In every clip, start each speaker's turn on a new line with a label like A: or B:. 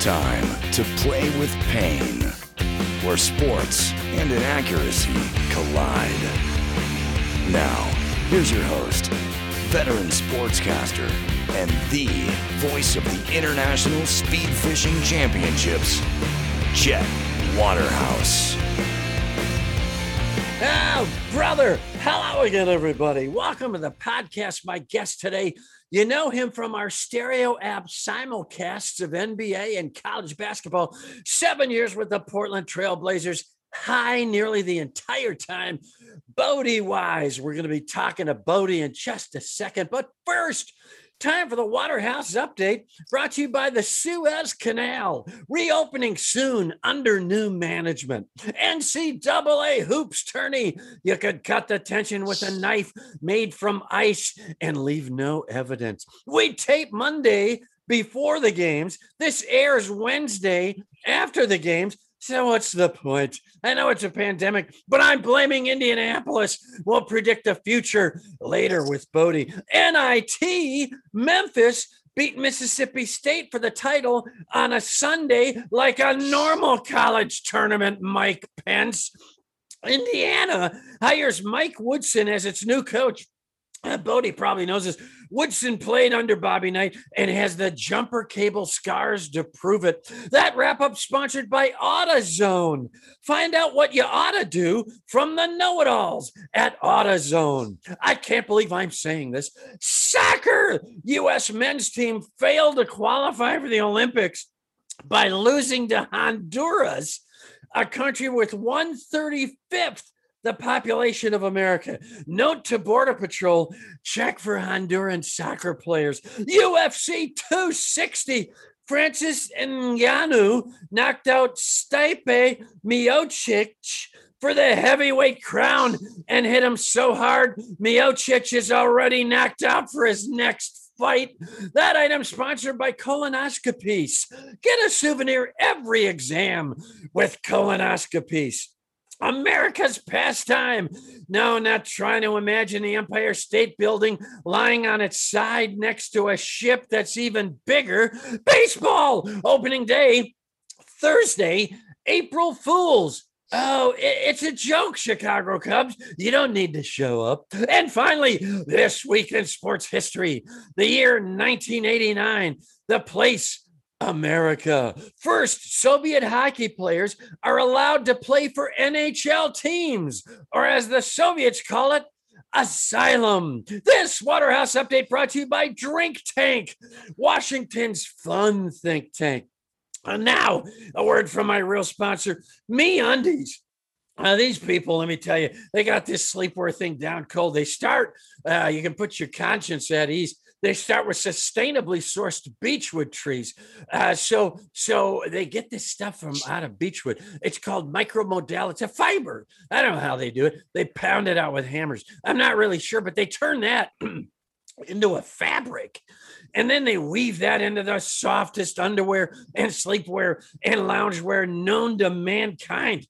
A: time to play with pain, where sports and inaccuracy collide. Now, here's your host, veteran sportscaster, and the voice of the International Speed Fishing Championships, Chet Waterhouse.
B: Oh, brother. Hello again, everybody. Welcome to the podcast. My guest today, you know him from our stereo app simulcasts of NBA and college basketball. Seven years with the Portland Trailblazers, high nearly the entire time. Bodie Wise. We're going to be talking to Bodie in just a second. But first, Time for the Waterhouse update brought to you by the Suez Canal, reopening soon under new management. NCAA hoops tourney. You could cut the tension with a knife made from ice and leave no evidence. We tape Monday before the games. This airs Wednesday after the games. So what's the point? I know it's a pandemic, but I'm blaming Indianapolis. We'll predict the future later with Bodie. NIT Memphis beat Mississippi State for the title on a Sunday like a normal college tournament, Mike Pence. Indiana hires Mike Woodson as its new coach. Uh, Bodie probably knows this. Woodson played under Bobby Knight and has the jumper cable scars to prove it. That wrap up sponsored by AutoZone. Find out what you ought to do from the know it alls at AutoZone. I can't believe I'm saying this. Soccer! U.S. men's team failed to qualify for the Olympics by losing to Honduras, a country with 135th the population of America. Note to Border Patrol check for Honduran soccer players. UFC 260. Francis Ngannou knocked out Stipe Miocic for the heavyweight crown and hit him so hard, Miocic is already knocked out for his next fight. That item sponsored by Colonoscopies. Get a souvenir every exam with Colonoscopies. America's pastime. No, not trying to imagine the Empire State Building lying on its side next to a ship that's even bigger. Baseball opening day, Thursday, April Fools. Oh, it's a joke, Chicago Cubs. You don't need to show up. And finally, this week in sports history, the year 1989, the place America. First, Soviet hockey players are allowed to play for NHL teams, or as the Soviets call it, Asylum. This Waterhouse update brought to you by Drink Tank, Washington's fun think tank. And now, a word from my real sponsor, Me Undies. Uh, these people, let me tell you, they got this sleepwear thing down cold. They start, uh, you can put your conscience at ease they start with sustainably sourced beechwood trees. Uh, so, so they get this stuff from out of beechwood. It's called micromodal. It's a fiber. I don't know how they do it. They pound it out with hammers. I'm not really sure, but they turn that into a fabric. And then they weave that into the softest underwear and sleepwear and loungewear known to mankind.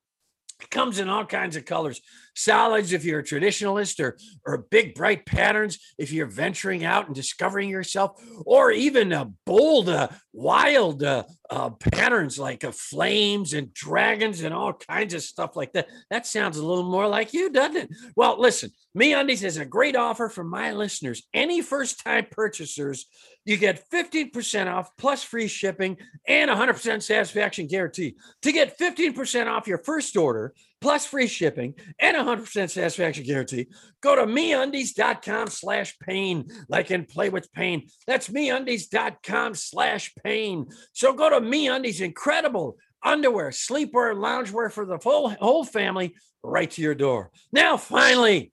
B: It comes in all kinds of colors solids if you're a traditionalist or or big bright patterns if you're venturing out and discovering yourself or even a bold uh, wild uh, uh, patterns like uh, flames and dragons and all kinds of stuff like that that sounds a little more like you doesn't it? Well listen me undies has a great offer for my listeners. Any first time purchasers you get 15% off plus free shipping and 100% satisfaction guarantee. To get 15% off your first order plus free shipping and 100% satisfaction guarantee. Go to meundies.com slash pain, like and play with pain. That's meundies.com slash pain. So go to meundies, incredible underwear, sleepwear, loungewear for the full whole family right to your door. Now, finally,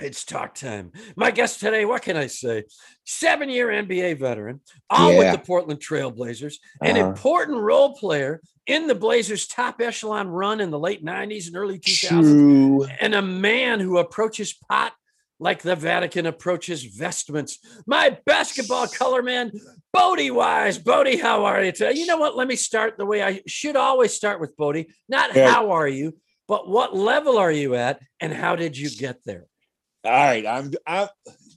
B: it's talk time. My guest today, what can I say? Seven year NBA veteran, all yeah. with the Portland Trailblazers, an uh-huh. important role player in the Blazers' top echelon run in the late 90s and early 2000s, True. and a man who approaches pot like the Vatican approaches vestments. My basketball color man, Bodie Wise. Bodie, how are you today? You know what? Let me start the way I should always start with Bodie. Not yeah. how are you, but what level are you at and how did you get there?
C: All right, I'm. I'm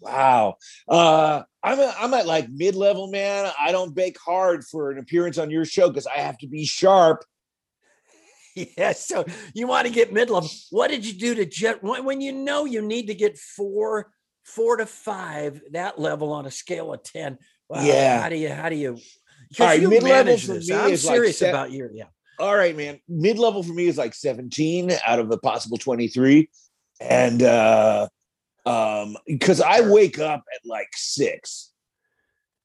C: wow. Uh, I'm a, I'm at like mid level, man. I don't bake hard for an appearance on your show because I have to be sharp.
B: Yeah, so you want to get mid level. What did you do to jet when, when you know you need to get four, four to five that level on a scale of ten? Wow,
C: Yeah.
B: How do you how do you?
C: All right,
B: you
C: mid-level for
B: this.
C: me
B: I'm
C: is like
B: serious about your yeah.
C: All right, man. Mid level for me is like 17 out of the possible 23. And uh um because I wake up at like six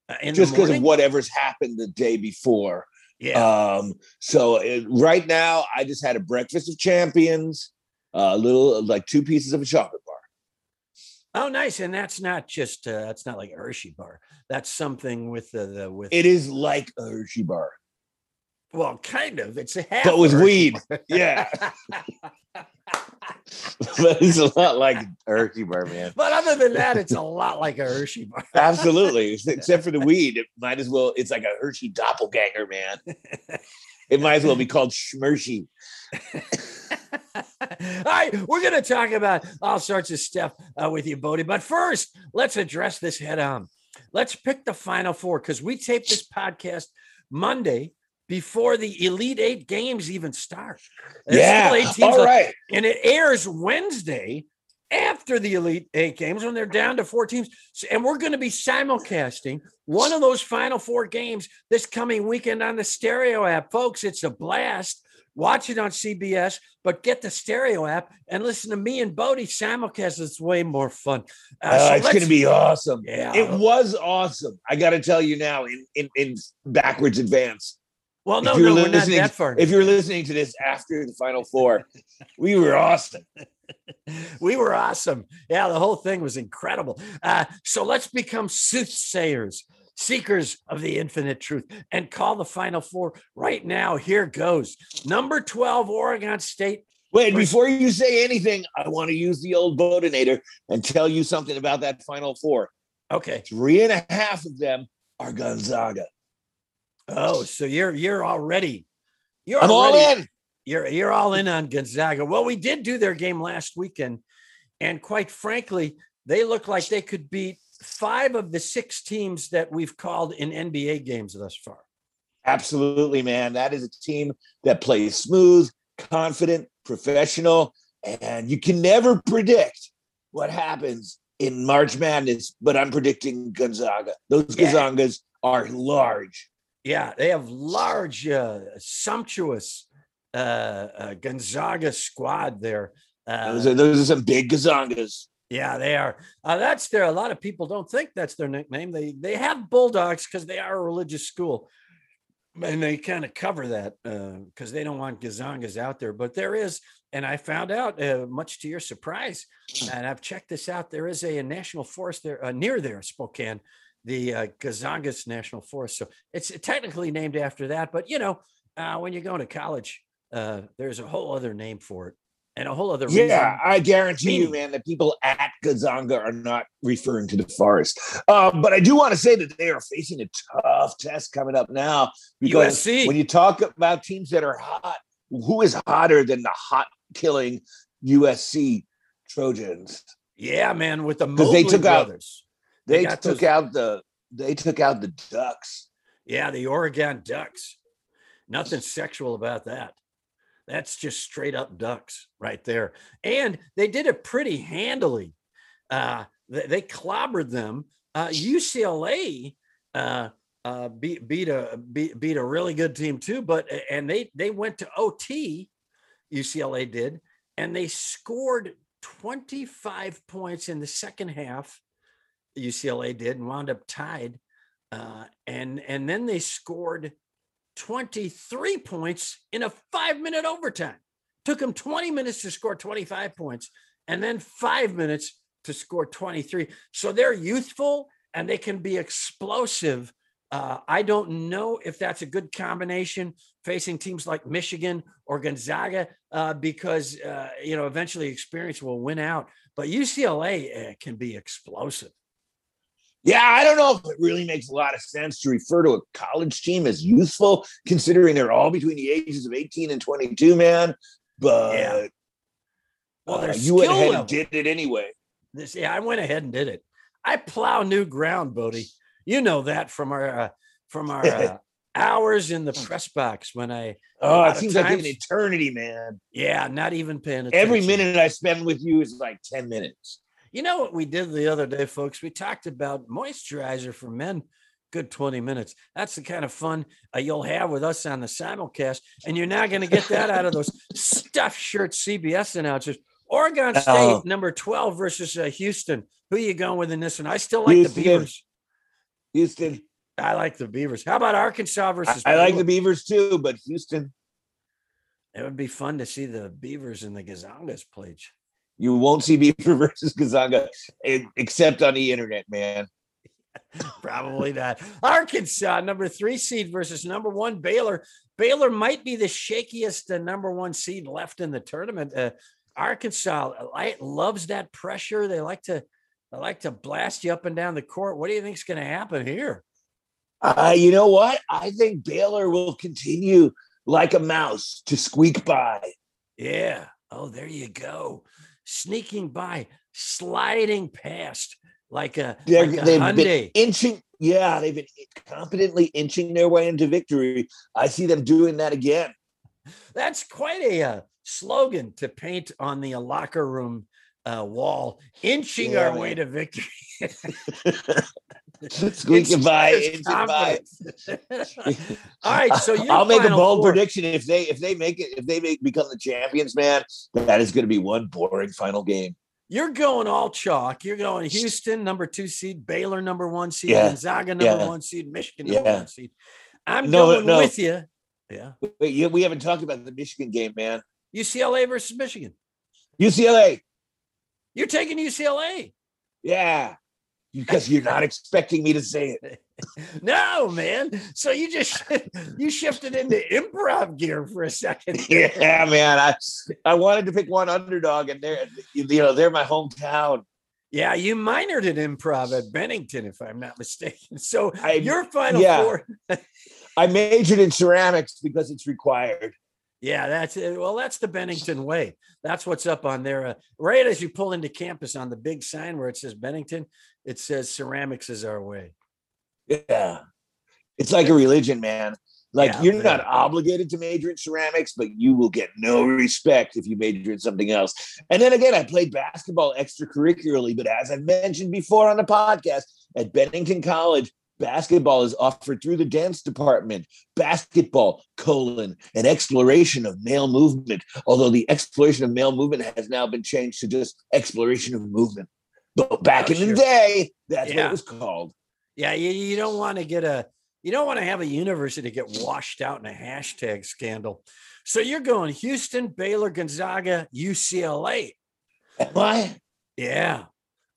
B: Uh, in
C: just because of whatever's happened the day before.
B: Yeah.
C: Um, so it, right now, I just had a breakfast of champions, a little like two pieces of a chocolate bar.
B: oh, nice. And that's not just uh, that's not like a Hershey bar. That's something with the, the with
C: It is like a Hershey bar,
B: well, kind of. It's a half
C: but with
B: Hershey
C: weed.
B: bar.
C: Yeah, but it's a lot like a Hershey bar, man.
B: but other than that, it's a lot like a Hershey bar.
C: Absolutely, except for the weed, it might as well. It's like a Hershey doppelganger, man. It might as well be called Schmershy.
B: all right, we're going to talk about all sorts of stuff uh, with you, Bodie. But first, let's address this head on. Let's pick the final four because we taped this podcast Monday before the Elite Eight games even start. There's
C: Yeah,
B: still eight teams
C: all
B: left,
C: right.
B: and it airs Wednesday after the Elite Eight games when they're down to four teams. And we're going to be simulcasting one of those final four games this coming weekend on the stereo app. Folks, it's a blast. Watch it on CBS, but get the stereo app and listen to me and Bodie simulcast. It's way more fun. Uh,
C: Uh,
B: so
C: it's going to be awesome.
B: Yeah.
C: It was awesome. I got to tell you now, in, in in backwards advance.
B: Well, no, no, we're not that far.
C: If you're listening to this after the final four, we were awesome.
B: we were awesome. Yeah, the whole thing was incredible. Uh, so let's become soothsayers, seekers of the infinite truth, and call the final four right now. Here goes. Number 12, Oregon State.
C: Wait, before you say anything, I want to use the old Bodinator and tell you something about that final four.
B: Okay.
C: Three and a half of them are Gonzaga.
B: Oh, so you're you're already you're
C: I'm all in.
B: You're you're all in on Gonzaga. Well, we did do their game last weekend, and quite frankly, they look like they could beat five of the six teams that we've called in NBA games thus far.
C: Absolutely, man. That is a team that plays smooth, confident, professional, and you can never predict what happens in March Madness. But I'm predicting Gonzaga. Those
B: Yeah.
C: Gonzagas are large.
B: Yeah, they have large, uh, sumptuous uh, uh, Gonzaga squad there. Uh,
C: Those are those are some big Gonzagas.
B: yeah, they are. Uh, that's there. A lot of people don't think that's their nickname. They they have Bulldogs because they are a religious school, and they kind of cover that uh because they don't want Gazangas out there. But there is, and I found out, uh, much to your surprise, and I've checked this out. There is a, a national forest there uh, near there, Spokane, the uh, Gazangas National Forest. So it's technically named after that. But you know, uh, when you go to college, uh, there's a whole other name for it, and a whole other reason.
C: Yeah, I guarantee you, man, that people at Gazanga are not referring to the forest. Um, but I do want to say that they are facing a tough test coming up now because
B: USC.
C: when you talk about teams that are hot, who is hotter than the hot killing USC Trojans?
B: Yeah, man, with the
C: 'Cause they took out-
B: brothers.
C: They, took
B: those-
C: out the they took out the Ducks.
B: Yeah, the Oregon Ducks. Nothing sexual about that. That's just straight up Ducks right there. And they did it pretty handily. Uh, they, they clobbered them. Uh, UCLA uh, uh, beat beat a beat, beat a really good team too. But and they they went to OT. UCLA did, and they scored 25 points in the second half. UCLA did and wound up tied. Uh, and and then they scored 23 points in a five minute overtime. Took them 20 minutes to score 25 points and then five minutes to score 23. So they're youthful and they can be explosive. Uh, I don't know if that's a good combination facing teams like Michigan or Gonzaga uh, because, uh, you know, eventually experience will win out. But UCLA uh, can be explosive.
C: Yeah, I don't know if it really makes a lot of sense to refer to a college team as youthful, considering they're all between the ages of 18 and 22, man. But
B: Yeah. Well,
C: uh, you went ahead
B: level-
C: and did it anyway.
B: This, yeah, I went ahead and did it. I plow new ground, Bodie. You know that from our uh, from our uh, hours in the press box when I.
C: Oh, it seems times, like an eternity, man.
B: Yeah, not even paying attention.
C: Every minute I spend with you is like ten minutes.
B: You know what we did the other day, folks? We talked about moisturizer for men. Good 20 minutes. That's the kind of fun uh, you'll have with us on the simulcast. And you're not going to get that out of those stuffed shirt CBS announcers. Oregon State, oh. number 12 versus uh, Houston. Who are you going with in this one? I still like Houston. the Beavers.
C: Houston.
B: I like the Beavers. How about Arkansas versus?
C: I, I like the Beavers too, but Houston.
B: It would be fun to see the Beavers and the Gazangas play.
C: You won't see Beaver versus Gazanga except on the internet, man.
B: Probably not. Arkansas, number three seed versus number one Baylor. Baylor might be the shakiest uh, number one seed left in the tournament. Uh, Arkansas I, loves that pressure. They like to they like to blast you up and down the court. What do you think is going to happen here?
C: Uh, you know what? I think Baylor will continue like a mouse to squeak by.
B: Yeah. Oh, there you go sneaking by, sliding past like a,
C: They're,
B: like a
C: they've
B: Hyundai.
C: been inching. Yeah, they've been competently inching their way into victory. I see them doing that again.
B: That's quite a uh, slogan to paint on the locker room uh, wall, inching yeah, our man. way to victory.
C: Squeaking by, inching by.
B: All right, so
C: I'll make a bold four. prediction if they if they make it if they make become the champions, man. That is going to be one boring final game.
B: You're going all chalk. You're going Houston, number two seed, Baylor, number one seed, yeah. Gonzaga, number yeah. one seed, Michigan, number yeah. one seed. I'm no, going no. with you. Yeah.
C: Wait, we haven't talked about the Michigan game, man.
B: UCLA versus Michigan.
C: UCLA.
B: You're taking UCLA.
C: Yeah because you're not expecting me to say it.
B: no, man. So you just you shifted into improv gear for a second.
C: yeah, man. I I wanted to pick one underdog, and they're you know they're my hometown.
B: Yeah, you minored in improv at Bennington, if I'm not mistaken. So I, your final yeah, four.
C: I majored in ceramics because it's required.
B: Yeah, that's it. Well, that's the Bennington way. That's what's up on there. Uh, right as you pull into campus on the big sign where it says Bennington, it says ceramics is our way.
C: Yeah. It's like a religion, man. Like yeah, you're not obligated to major in ceramics, but you will get no respect if you major in something else. And then again, I played basketball extracurricularly, but as I've mentioned before on the podcast, at Bennington College, basketball is offered through the dance department basketball colon an exploration of male movement although the exploration of male movement has now been changed to just exploration of movement but back oh, in sure. the day that's yeah. what it was called
B: yeah you, you don't want to get a you don't want to have a university to get washed out in a hashtag scandal so you're going houston baylor gonzaga ucla
C: why
B: yeah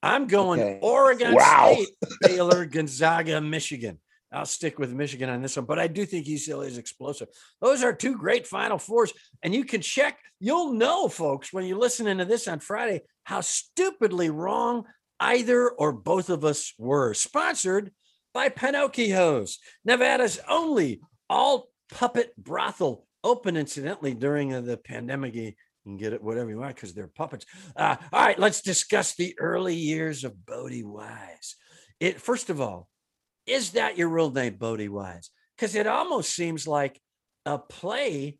B: I'm going okay. Oregon wow. State, Baylor, Gonzaga, Michigan. I'll stick with Michigan on this one, but I do think UCLA is explosive. Those are two great Final Fours, and you can check. You'll know, folks, when you're listening to this on Friday, how stupidly wrong either or both of us were. Sponsored by Pinocchio's, Nevada's only all puppet brothel, open incidentally during the pandemic and get it whatever you want because they're puppets. Uh, all right, let's discuss the early years of Bodie Wise. It first of all, is that your real name, Bodie Wise? Because it almost seems like a play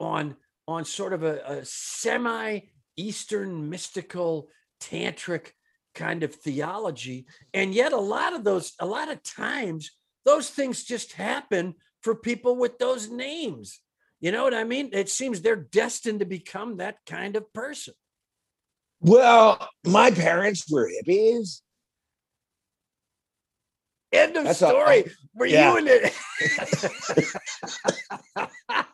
B: on on sort of a, a semi Eastern mystical tantric kind of theology, and yet a lot of those, a lot of times, those things just happen for people with those names. You know what I mean? It seems they're destined to become that kind of person.
C: Well, my parents were hippies.
B: End of That's story. A, were yeah. you in it?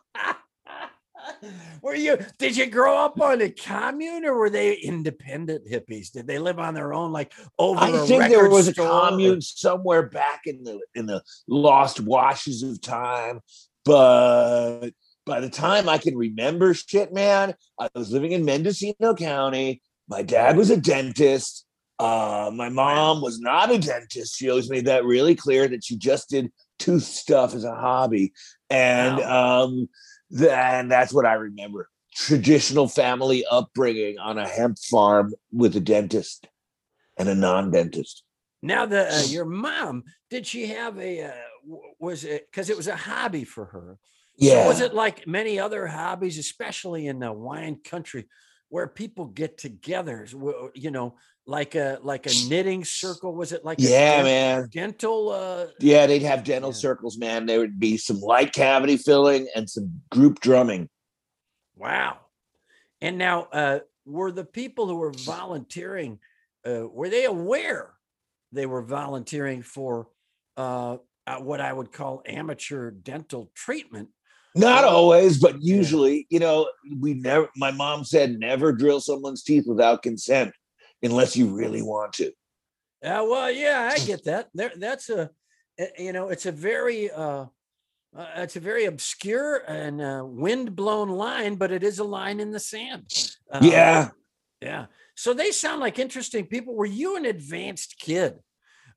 B: were you did you grow up on a commune or were they independent hippies did they live on their own like over i think there
C: was
B: store?
C: a commune somewhere back in the in the lost washes of time but by the time I can remember shit, man, I was living in Mendocino County. My dad was a dentist. Uh, my mom was not a dentist. She always made that really clear that she just did tooth stuff as a hobby. And wow. um, and that's what I remember. Traditional family upbringing on a hemp farm with a dentist and a non-dentist.
B: Now the uh, your mom did she have a uh, was it because it was a hobby for her?
C: Yeah.
B: So was it like many other hobbies, especially in the wine country, where people get together? You know, like a like a knitting circle. Was it like
C: yeah,
B: a
C: man?
B: Dental. Uh,
C: yeah, they'd have dental
B: yeah.
C: circles, man. There would be some light cavity filling and some group drumming.
B: Wow. And now, uh, were the people who were volunteering uh, were they aware they were volunteering for uh, uh, what I would call amateur dental treatment?
C: Not always, but usually, you know, we never. My mom said never drill someone's teeth without consent, unless you really want to.
B: Uh, well, yeah, I get that. There, that's a, you know, it's a very, uh, uh, it's a very obscure and uh, wind-blown line, but it is a line in the sand. Uh,
C: Yeah.
B: yeah. So they sound like interesting people. Were you an advanced kid,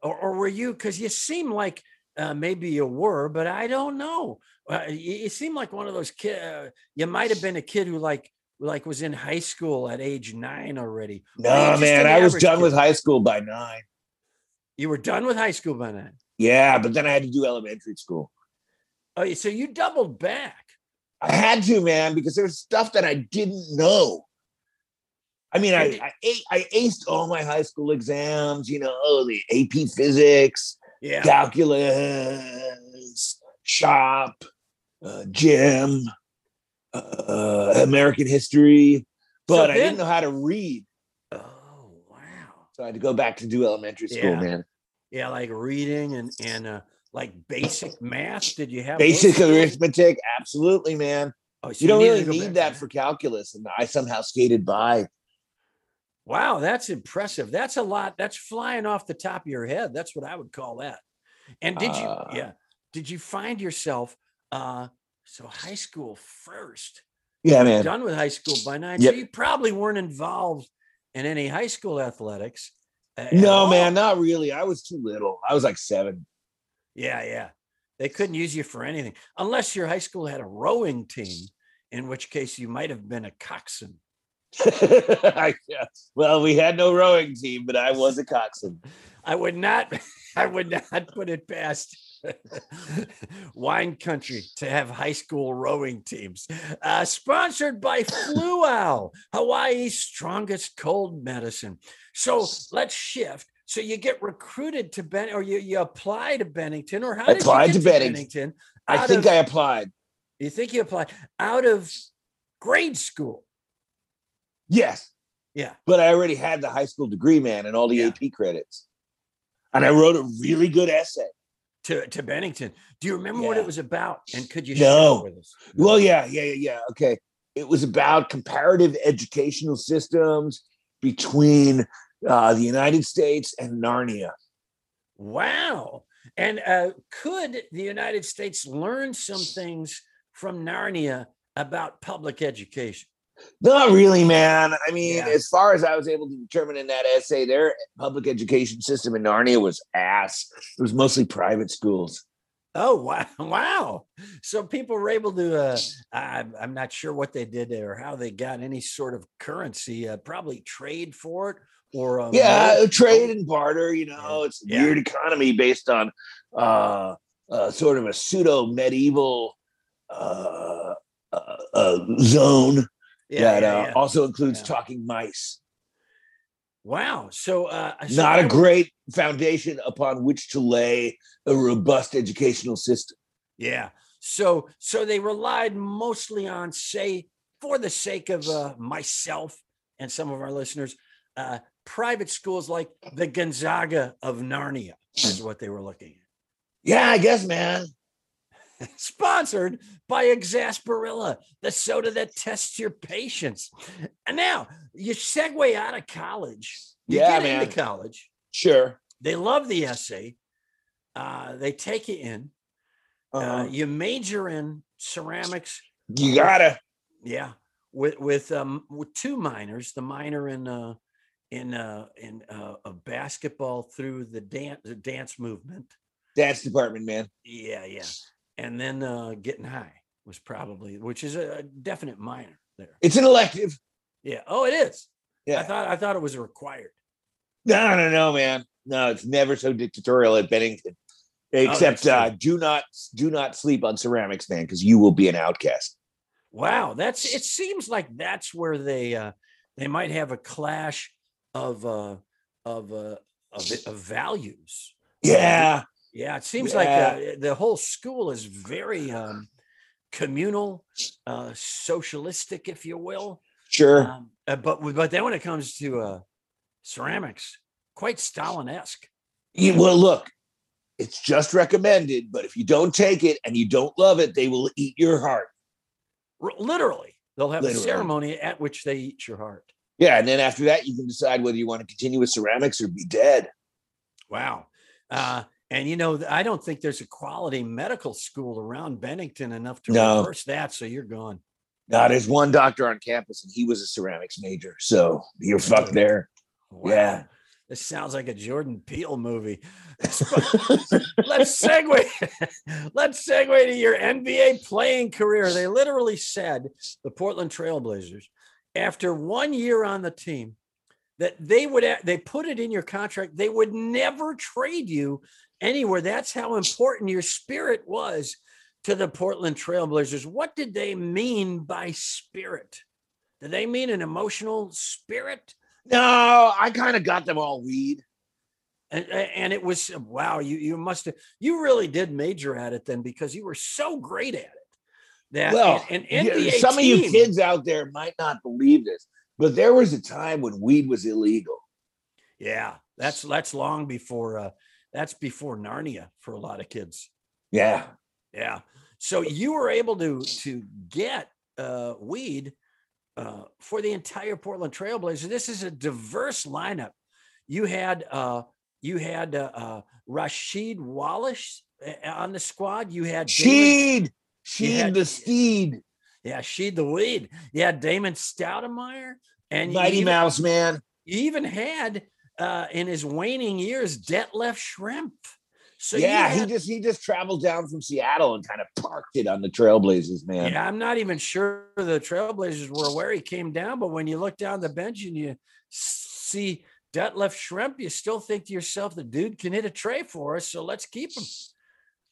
B: or, or were you? Because you seem like uh, maybe you were, but I don't know. Uh, you, you seem like one of those kids. Uh, you might have been a kid who like like was in high school at age nine already. Or were you
C: No,
B: just
C: man, I was done
B: kid?
C: with high school by nine.
B: You were done with high school by nine.
C: Yeah, but then I had to do elementary school.
B: Oh, so you doubled back.
C: I had to, man, because there's stuff that I didn't know. I mean, I I I, aced all my high school exams, you know, the AP physics,
B: Yeah.
C: calculus, shop, uh, gym, uh, American history, but I
B: then-
C: didn't know how to read.
B: Oh, wow.
C: So I had to go back to do elementary school,
B: Yeah.
C: man.
B: Yeah, like reading and and uh, like basic math. Did you have
C: Basic arithmetic, absolutely, man.
B: Oh, so
C: You don't really need
B: back
C: that for calculus, and I somehow skated by.
B: Wow, that's impressive. That's a lot. That's flying off the top of your head. That's what I would call that. And did you?
C: Uh,
B: Yeah. Did you find yourself? uh So high school first.
C: Yeah, man.
B: Done with high school by nine.
C: Yep.
B: So you probably weren't involved in any high school athletics. uh, at
C: No,
B: all.
C: man, not really. I was too little. I was like seven.
B: Yeah, yeah. They couldn't use you for anything unless your high school had a rowing team, in which case you might have been a coxswain.
C: I- Well, we had no rowing team, but I was a coxswain.
B: I would not, I would not put it past wine country to have high school rowing teams. Uh, sponsored by Flu Owl, Hawaii's strongest cold medicine. So let's shift. So you get recruited to Ben, or you, you apply to Bennington, or how
C: I
B: did
C: applied
B: you
C: to
B: get
C: Bennington.
B: Bennington?
C: I think
B: of-
C: I applied.
B: You think you applied out of grade school?
C: Yes,
B: Yeah.
C: but I already had the high school degree, man, and all the
B: Yeah.
C: AP credits. And I wrote a really good essay.
B: To, to Bennington. Do you remember what it was about? And could you
C: No.
B: share with us?
C: Well, yeah, yeah, yeah, yeah. Okay. It was about comparative educational systems between uh, the United States and Narnia.
B: Wow. And uh, could the United States learn some things from Narnia about public education?
C: Not really, man. I mean,
B: Yeah.
C: as far as I was able to determine in that essay, their public education system in Narnia was ass. It was mostly private schools.
B: Oh, wow. Wow. So people were able to, uh, I'm, I'm not sure what they did there or how they got any sort of currency, uh, probably trade for it or, uh,
C: yeah, trade and barter. You know,
B: Yeah.
C: it's a
B: Yeah.
C: weird economy based on uh, uh, sort of a pseudo medieval uh, uh, uh, zone
B: yeah,
C: that
B: yeah,
C: uh,
B: yeah.
C: also includes talking mice.
B: Wow. So, uh, so
C: Not
B: I
C: a great foundation upon which to lay a robust educational system.
B: Yeah. So so they relied mostly on say for the sake of uh, myself and some of our listeners, uh, private schools like the Gonzaga of Narnia is what they were looking at.
C: Yeah, I guess, man.
B: Sponsored by Exasperilla, the soda that tests your patience. And now you segue out of college. You
C: Yeah,
B: get
C: man.
B: into college.
C: Sure.
B: They love the essay. Uh, they take you in. Uh,
C: Uh,
B: you major in ceramics
C: you gotta.
B: Yeah, with with um with two minors, the minor in uh in uh in uh of basketball through the dance the dance movement.
C: Dance department, man.
B: Yeah, yeah. And then uh getting high was probably which is a, definite minor there.
C: It's an elective.
B: Yeah. Oh, it is.
C: Yeah.
B: I thought I thought it was required.
C: No, no, no, man. no, it's never so dictatorial at Bennington. Except
B: Oh,
C: uh, do not do not sleep on ceramics, man, because you will be an outcast.
B: Wow, that's it. Seems like that's where they uh, they might have a clash of uh, of, uh, of of values.
C: Yeah,
B: Yeah, it seems
C: Yeah.
B: like uh, the whole school is very um, communal, uh, socialistic, if you will.
C: sure.
B: Um, uh, but but then when it comes to uh, ceramics, quite Stalin-esque.
C: You, well, look, it's just recommended, but if you don't take it and you don't love it, they will eat your heart.
B: Literally, they'll have
C: Literally.
B: a ceremony at which they eat your heart.
C: Yeah, and then after that, you can decide whether you want to continue with ceramics or be dead.
B: Wow. Uh, and you know, I don't think there's a quality medical school around Bennington enough to
C: No.
B: reverse that. So you're gone.
C: Now, there's one doctor on campus, and he was a ceramics major, so you're fucked there.
B: Wow.
C: Yeah.
B: This sounds like a Jordan Peele movie. Let's segue. Let's segue to your NBA playing career. They literally said the Portland Trailblazers, after one year on the team, that they would they put it in your contract. They would never trade you anywhere. That's how important your spirit was to the Portland Trailblazers. What did they mean by spirit? Did they mean an emotional spirit?
C: No, I kind of got them all weed.
B: and, and it was wow you you must have you really did major at it then because you were so great at it that
C: Well,
B: an,
C: yeah,
B: an NBA
C: some of you kids out there might not believe this, but there was a time when weed was illegal.
B: yeah that's that's long before uh that's before narnia for a lot of kids.
C: Yeah.
B: yeah. So you were able to to get uh weed uh for the entire portland trailblazers this is a diverse lineup. You had uh you had uh, uh rasheed wallace uh, on the squad. You had
C: Sheed, Sheed the steed,
B: Yeah, she the weed. Yeah, Damon Stoudamire, and
C: Mighty
B: even,
C: Mouse man.
B: you even had uh, in his waning years Detlef Schrempf. So
C: yeah, he
B: had-
C: just he just traveled down from Seattle and kind of parked it on the Trailblazers, man.
B: yeah, I'm not even sure the Trailblazers were aware he came down, but when you look down the bench and you see Detlef Schrempf, you still think to yourself, the dude can hit a tray for us, so let's keep him.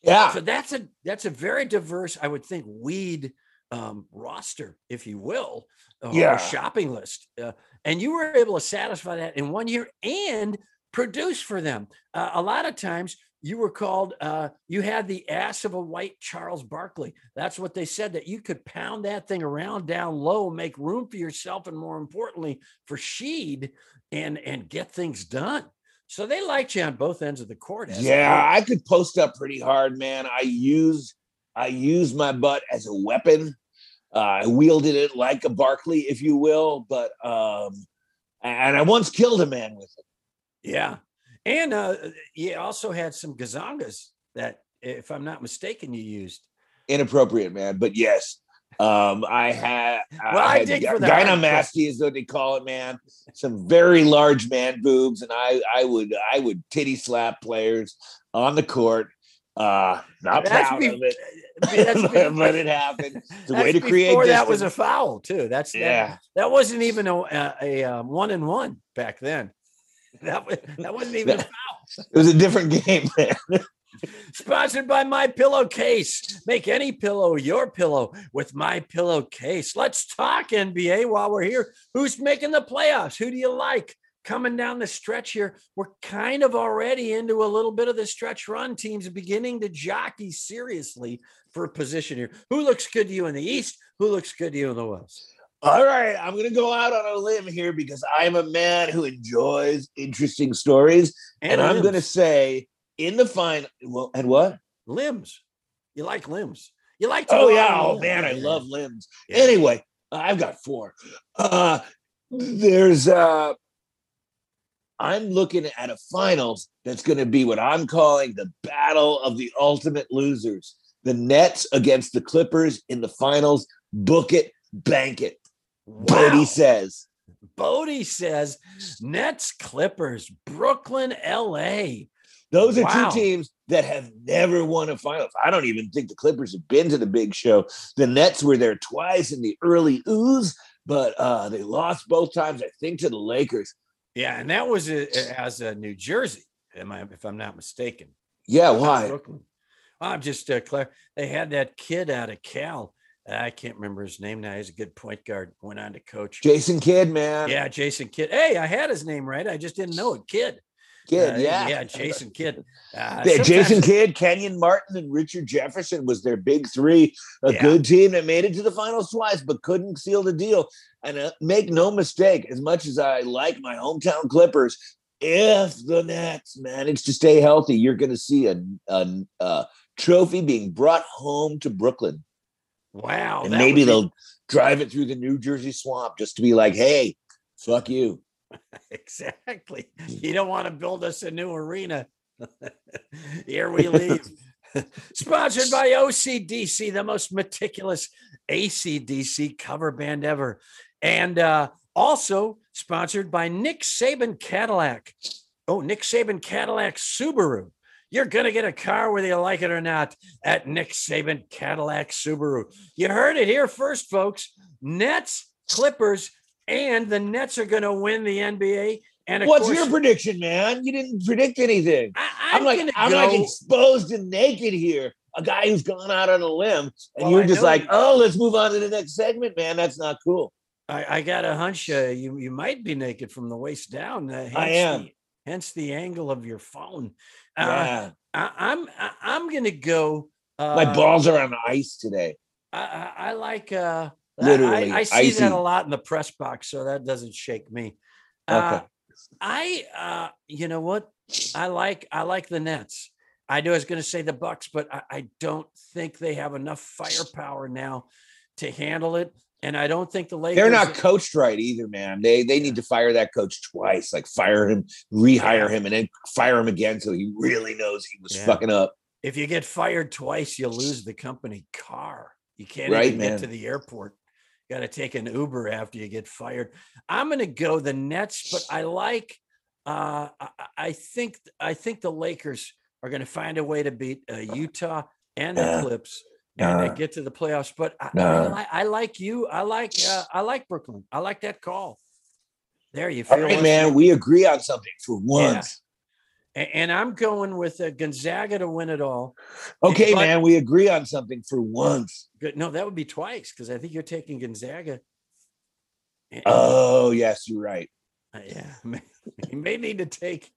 C: Yeah.
B: So that's a that's a very diverse, I would think, weed um, roster, if you will, uh, or
C: Yeah.
B: shopping list. Uh, and you were able to satisfy that in one year and produce for them. Uh, a lot of times you were called, uh, you had the ass of a white Charles Barkley. That's what they said, that you could pound that thing around down low, make room for yourself, and more importantly, for Sheed and and get things done. So they liked you on both ends of the court.
C: Yeah. I could post up pretty hard, man. I used I used my butt as a weapon. Uh, I wielded it like a Barkley, if you will, but um, and I once killed a man with it.
B: Yeah. And uh, you also had some gazongas that, if I'm not mistaken, you used.
C: Inappropriate, man. But yes, um, I had.
B: Well, I
C: had
B: dig for the
C: gynecomastia is what they call it, man. Some very large man boobs, and I I would I would titty slap players on the court. Uh, not
B: That's
C: proud
B: be-
C: of it,
B: be-
C: but it happened. It's a way to create.
B: before that was a foul too. That's
C: yeah.
B: that wasn't even a, a, a um, one and one back then. That was that wasn't even a foul.
C: It was a different game, man.
B: Sponsored by My Pillowcase. Make any pillow your pillow with My Pillowcase. Let's talk NBA while we're here. Who's making the playoffs? Who do you like? Coming down the stretch here, we're kind of already into a little bit of the stretch run. Teams beginning to jockey seriously for a position here. Who looks good to you in the East? Who looks good to you in the West?
C: All right, I'm going to go out on a limb here because I'm a man who enjoys interesting stories, and, I'm going to say in the final. Well, and what?
B: limbs. You like limbs. You like to
C: Oh yeah,
B: out on a
C: oh man, I love limbs.
B: Yeah.
C: Anyway, I've got four. Uh there's uh I'm looking at a finals that's going to be what I'm calling the battle of the ultimate losers. The Nets against the Clippers in the finals. Book it, bank it. Bodie says.
B: Bodie says Nets, Clippers, Brooklyn, LA.
C: Those are
B: Wow.
C: two teams that have never won a finals. I don't even think the Clippers have been to the big show. The Nets were there twice in the early ooze, but uh, they lost both times, I think, to the Lakers.
B: Yeah, and that was a, as a New Jersey Am I, if I'm not mistaken?
C: Yeah, why?
B: Brooklyn. I'm just uh, Claire. They had that kid out of Cal. I can't remember his name now. He's a good point guard. Went on to coach.
C: Jason Kidd, man.
B: Yeah, Jason Kidd. Hey, I had his name right. I just didn't know it. Kidd.
C: Kidd,
B: Uh,
C: yeah.
B: yeah, Jason Kidd. Uh,
C: Yeah, Jason Kidd, Kenyon Martin, and Richard Jefferson was their big three. A
B: Yeah.
C: good team that made it to the finals twice, but couldn't seal the deal. And uh, make no mistake, as much as I like my hometown Clippers, if the Nets manage to stay healthy, you're going to see a, a, a trophy being brought home to Brooklyn,
B: Wow.
C: and maybe
B: be-
C: they'll drive it through the New Jersey swamp just to be like, "Hey, fuck you."
B: exactly. You don't want to build us a new arena. Here we leave. Sponsored by OCDC, the most meticulous ACDC cover band ever. And uh, also sponsored by Nick Saban Cadillac. Oh, Nick Saban Cadillac Subaru. You're going to get a car whether you like it or not at Nick Saban Cadillac Subaru. You heard it here first, folks. Nets, Clippers, and the Nets are going to win the NBA. And of
C: What's
B: course,
C: your prediction, man? You didn't predict anything.
B: I,
C: I'm, like I'm
B: go,
C: like exposed and naked here. A guy who's gone out on a limb, and
B: Well,
C: you're
B: I
C: just like,
B: you-
C: oh, let's move on to the next segment, man. That's not cool.
B: I, I got a hunch uh, you you might be naked from the waist down. Uh, hence
C: I am.
B: The, hence the angle of your phone. Uh,
C: Yeah,
B: I, I'm I, I'm gonna go. Uh,
C: my balls are on ice today.
B: I, I, I like uh,
C: Literally,
B: I, I see
C: icy.
B: that a lot in the press box, so that doesn't shake me. Uh, I uh, you know what? I like I like the Nets. I knew I was going to say the Bucks, but I, I don't think they have enough firepower now to handle it. And I don't think the Lakers.
C: They're not coached right either, man. They they need to fire that coach twice, like fire him, rehire him, and then fire him again so he really knows he was
B: Yeah.
C: fucking up.
B: if you get fired twice, you lose the company car. You can't
C: Right,
B: even get to the airport. Got to take an Uber after you get fired. I'm going to go the Nets, but I like. Uh, I, I think I think the Lakers are going to find a way to beat uh, Utah and the. Clips and uh, get to the playoffs. But I, I. I like you. I like uh, I like Brooklyn. I like that call. There you
C: All
B: feel,
C: right,
B: us?
C: man. We agree on something for once.
B: And I'm going with uh, Gonzaga to win it all.
C: Okay,
B: But-
C: man. We agree on something for once.
B: Good. No, that would be twice because I think you're taking Gonzaga. And-
C: Oh, yes, you're right.
B: uh, yeah, you may need to take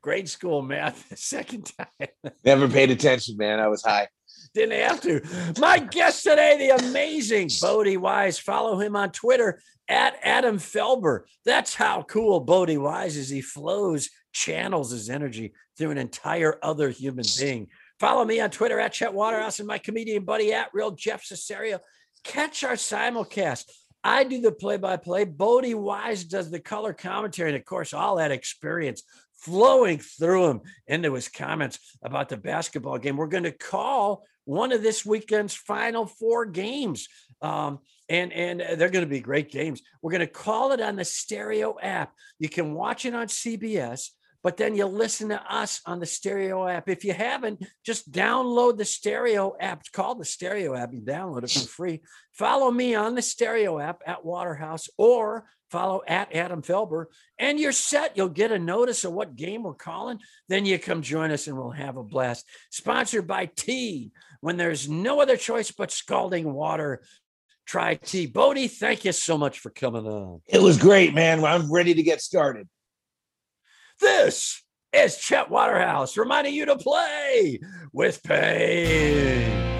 B: grade school math a second time.
C: Never paid attention, man. I was high.
B: Didn't have to. My guest today, the amazing Bodie Wise. Follow him on Twitter at Adam Felber. That's how cool Bodie Wise is. He flows, channels his energy through an entire other human being. Follow me on Twitter at Chet Waterhouse and my comedian buddy at Real Jeff Cesario. Catch our simulcast. I do the play by play. Bodie Wise does the color commentary. And of course, all that experience flowing through him into his comments about the basketball game. We're going to call one of this weekend's final four games. Um, and and they're going to be great games. We're going to call it on the stereo app. You can watch it on CBS, but then you listen to us on the stereo app. If you haven't, just download the stereo app. It's called the stereo app. You download it for free. Follow me on the stereo app at Waterhouse or follow at Adam Felber, and you're set. You'll get a notice of what game we're calling. Then you come join us and we'll have a blast. Sponsored by Tea. When there's no other choice but scalding water, try tea. Bodie, thank you so much for coming on.
C: It was great, man. I'm ready to get started.
B: This is Chet Waterhouse reminding you to play with pain.